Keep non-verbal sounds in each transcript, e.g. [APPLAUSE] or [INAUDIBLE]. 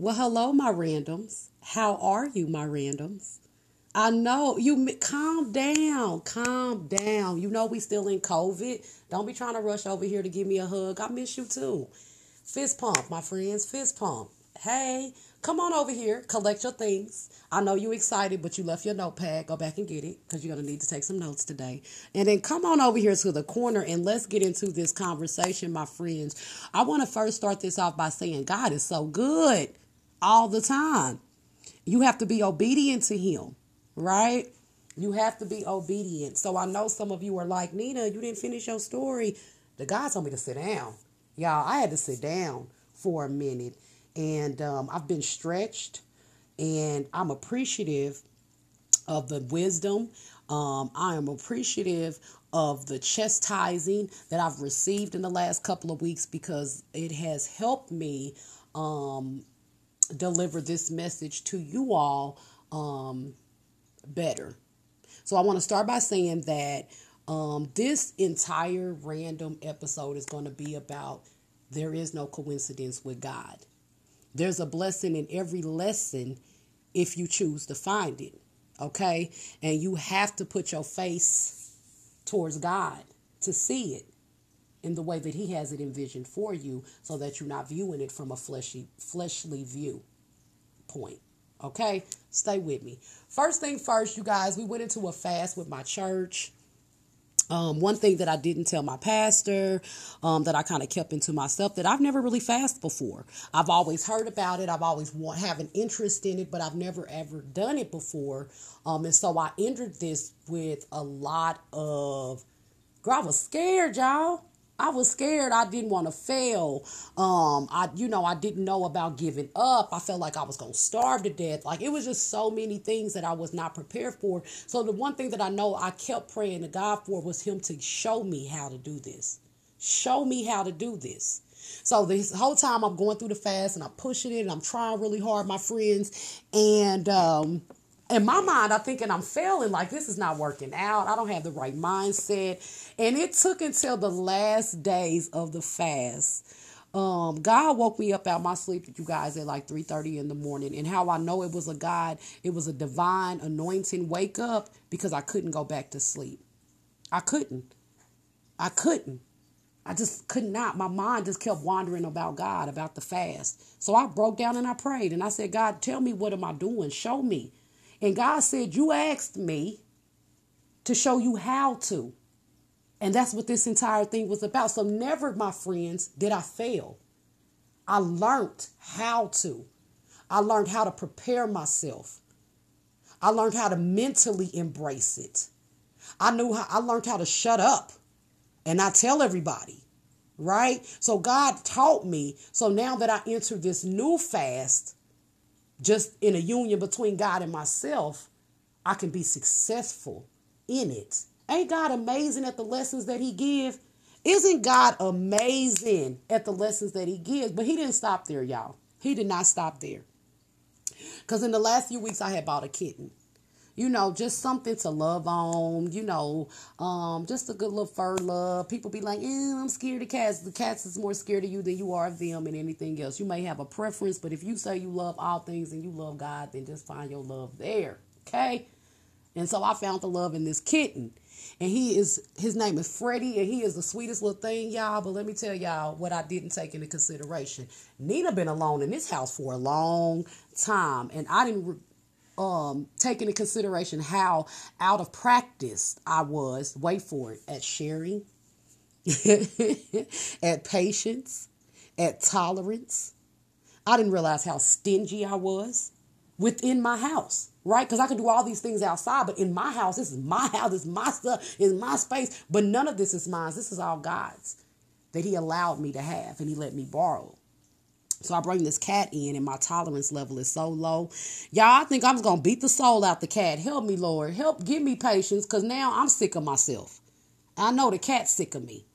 Well, hello, my randoms. How are you, my randoms? I know you calm down, calm down. You know we still in COVID. Don't be trying to rush over here to give me a hug. I miss you too. Fist pump, my friends, fist pump. Hey, come on over here, collect your things. I know you excited, but you left your notepad. Go back and get it because you're gonna need to take some notes today. And then come on over here to the corner and let's get into this conversation, my friends. I want to first start this off by saying God is so good all the time. You have to be obedient to Him right? You have to be obedient. So I know some of you are like, Nina, you didn't finish your story. The God told me to sit down. Y'all, I had to sit down for a minute. And um, I've been stretched and I'm appreciative of the wisdom. Um, I am appreciative of the chastising that I've received in the last couple of weeks because it has helped me um, deliver this message to you all um, better. So I want to start by saying that um, this entire random episode is going to be about there is no coincidence with God. There's a blessing in every lesson if you choose to find it. Okay? And you have to put your face towards God to see it in the way that he has it envisioned for you so that you're not viewing it from a fleshy fleshly view point. Okay? Stay with me. First thing first, you guys, we went into a fast with my church. Um, one thing that I didn't tell my pastor, um, that I kind of kept into myself, that I've never really fasted before. I've always heard about it. I've always want have an interest in it, but I've never ever done it before. Um, and so I entered this with a lot of. Girl, I was scared, y'all. I was scared. I didn't want to fail. Um, I, you know, I didn't know about giving up. I felt like I was gonna starve to death. Like it was just so many things that I was not prepared for. So the one thing that I know I kept praying to God for was Him to show me how to do this. Show me how to do this. So this whole time I'm going through the fast and I'm pushing it and I'm trying really hard, my friends, and um in my mind, I'm thinking I'm failing, like this is not working out. I don't have the right mindset. And it took until the last days of the fast. Um, God woke me up out my sleep, you guys, at like 3:30 in the morning. And how I know it was a God, it was a divine anointing wake up because I couldn't go back to sleep. I couldn't. I couldn't. I just could not. My mind just kept wandering about God, about the fast. So I broke down and I prayed and I said, God, tell me what am I doing? Show me. And God said, You asked me to show you how to. And that's what this entire thing was about. So, never, my friends, did I fail. I learned how to. I learned how to prepare myself. I learned how to mentally embrace it. I knew how I learned how to shut up and not tell everybody. Right? So God taught me. So now that I enter this new fast, just in a union between God and myself, I can be successful in it. Ain't God amazing at the lessons that he gives? Isn't God amazing at the lessons that he gives? But he didn't stop there, y'all. He did not stop there. Because in the last few weeks, I had bought a kitten you know, just something to love on, you know, um, just a good little fur love. People be like, eh, I'm scared of cats. The cats is more scared of you than you are of them and anything else. You may have a preference, but if you say you love all things and you love God, then just find your love there. Okay? And so I found the love in this kitten. And he is his name is Freddie, and he is the sweetest little thing, y'all. But let me tell y'all what I didn't take into consideration. Nina been alone in this house for a long time, and I didn't um, take into consideration how out of practice I was, wait for it, at sharing, [LAUGHS] at patience, at tolerance. I didn't realize how stingy I was within my house, right? Because I could do all these things outside, but in my house, this is my [LAUGHS] house, this is my stuff, it's my space. But none of this is mine. This is all God's that He allowed me to have and He let me borrow. So I bring this cat in, and my tolerance level is so low. Y'all, I think I'm gonna beat the soul out the cat. Help me, Lord. Help give me patience, cause now I'm sick of myself. I know the cat's sick of me.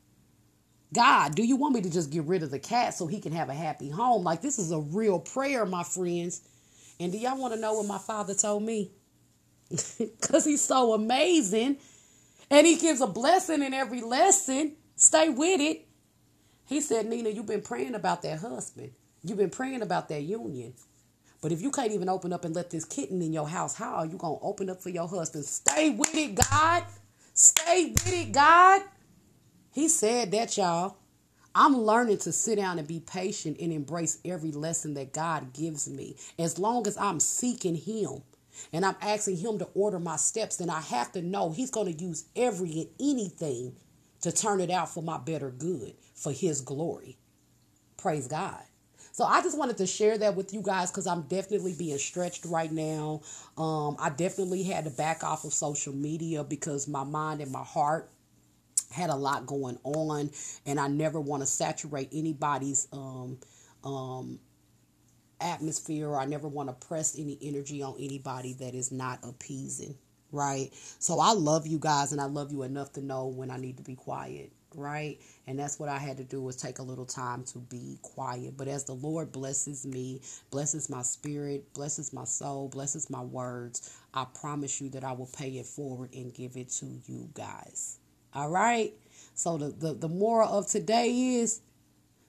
God, do you want me to just get rid of the cat so he can have a happy home? Like this is a real prayer, my friends. And do y'all want to know what my father told me? [LAUGHS] Cause he's so amazing, and he gives a blessing in every lesson. Stay with it. He said, Nina, you've been praying about that husband. You've been praying about that union. But if you can't even open up and let this kitten in your house, how are you going to open up for your husband? Stay with it, God. Stay with it, God. He said that, y'all. I'm learning to sit down and be patient and embrace every lesson that God gives me. As long as I'm seeking Him and I'm asking Him to order my steps, then I have to know He's going to use every and anything to turn it out for my better good, for His glory. Praise God. So I just wanted to share that with you guys because I'm definitely being stretched right now. Um, I definitely had to back off of social media because my mind and my heart had a lot going on, and I never want to saturate anybody's um, um, atmosphere. Or I never want to press any energy on anybody that is not appeasing, right? So I love you guys, and I love you enough to know when I need to be quiet right? And that's what I had to do was take a little time to be quiet. But as the Lord blesses me, blesses my spirit, blesses my soul, blesses my words, I promise you that I will pay it forward and give it to you guys. All right? So the, the, the moral of today is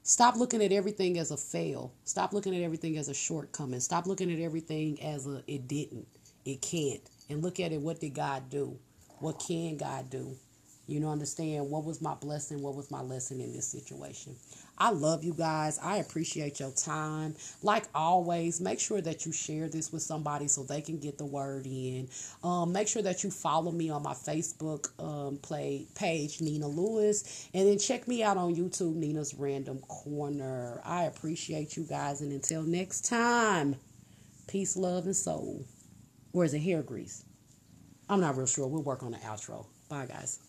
stop looking at everything as a fail. Stop looking at everything as a shortcoming. Stop looking at everything as a it didn't. It can't. And look at it, what did God do? What can God do? You know, understand what was my blessing, what was my lesson in this situation. I love you guys. I appreciate your time. Like always, make sure that you share this with somebody so they can get the word in. Um, make sure that you follow me on my Facebook um, play page, Nina Lewis, and then check me out on YouTube, Nina's Random Corner. I appreciate you guys, and until next time, peace, love, and soul. Is it hair grease? I'm not real sure. We'll work on the outro. Bye, guys.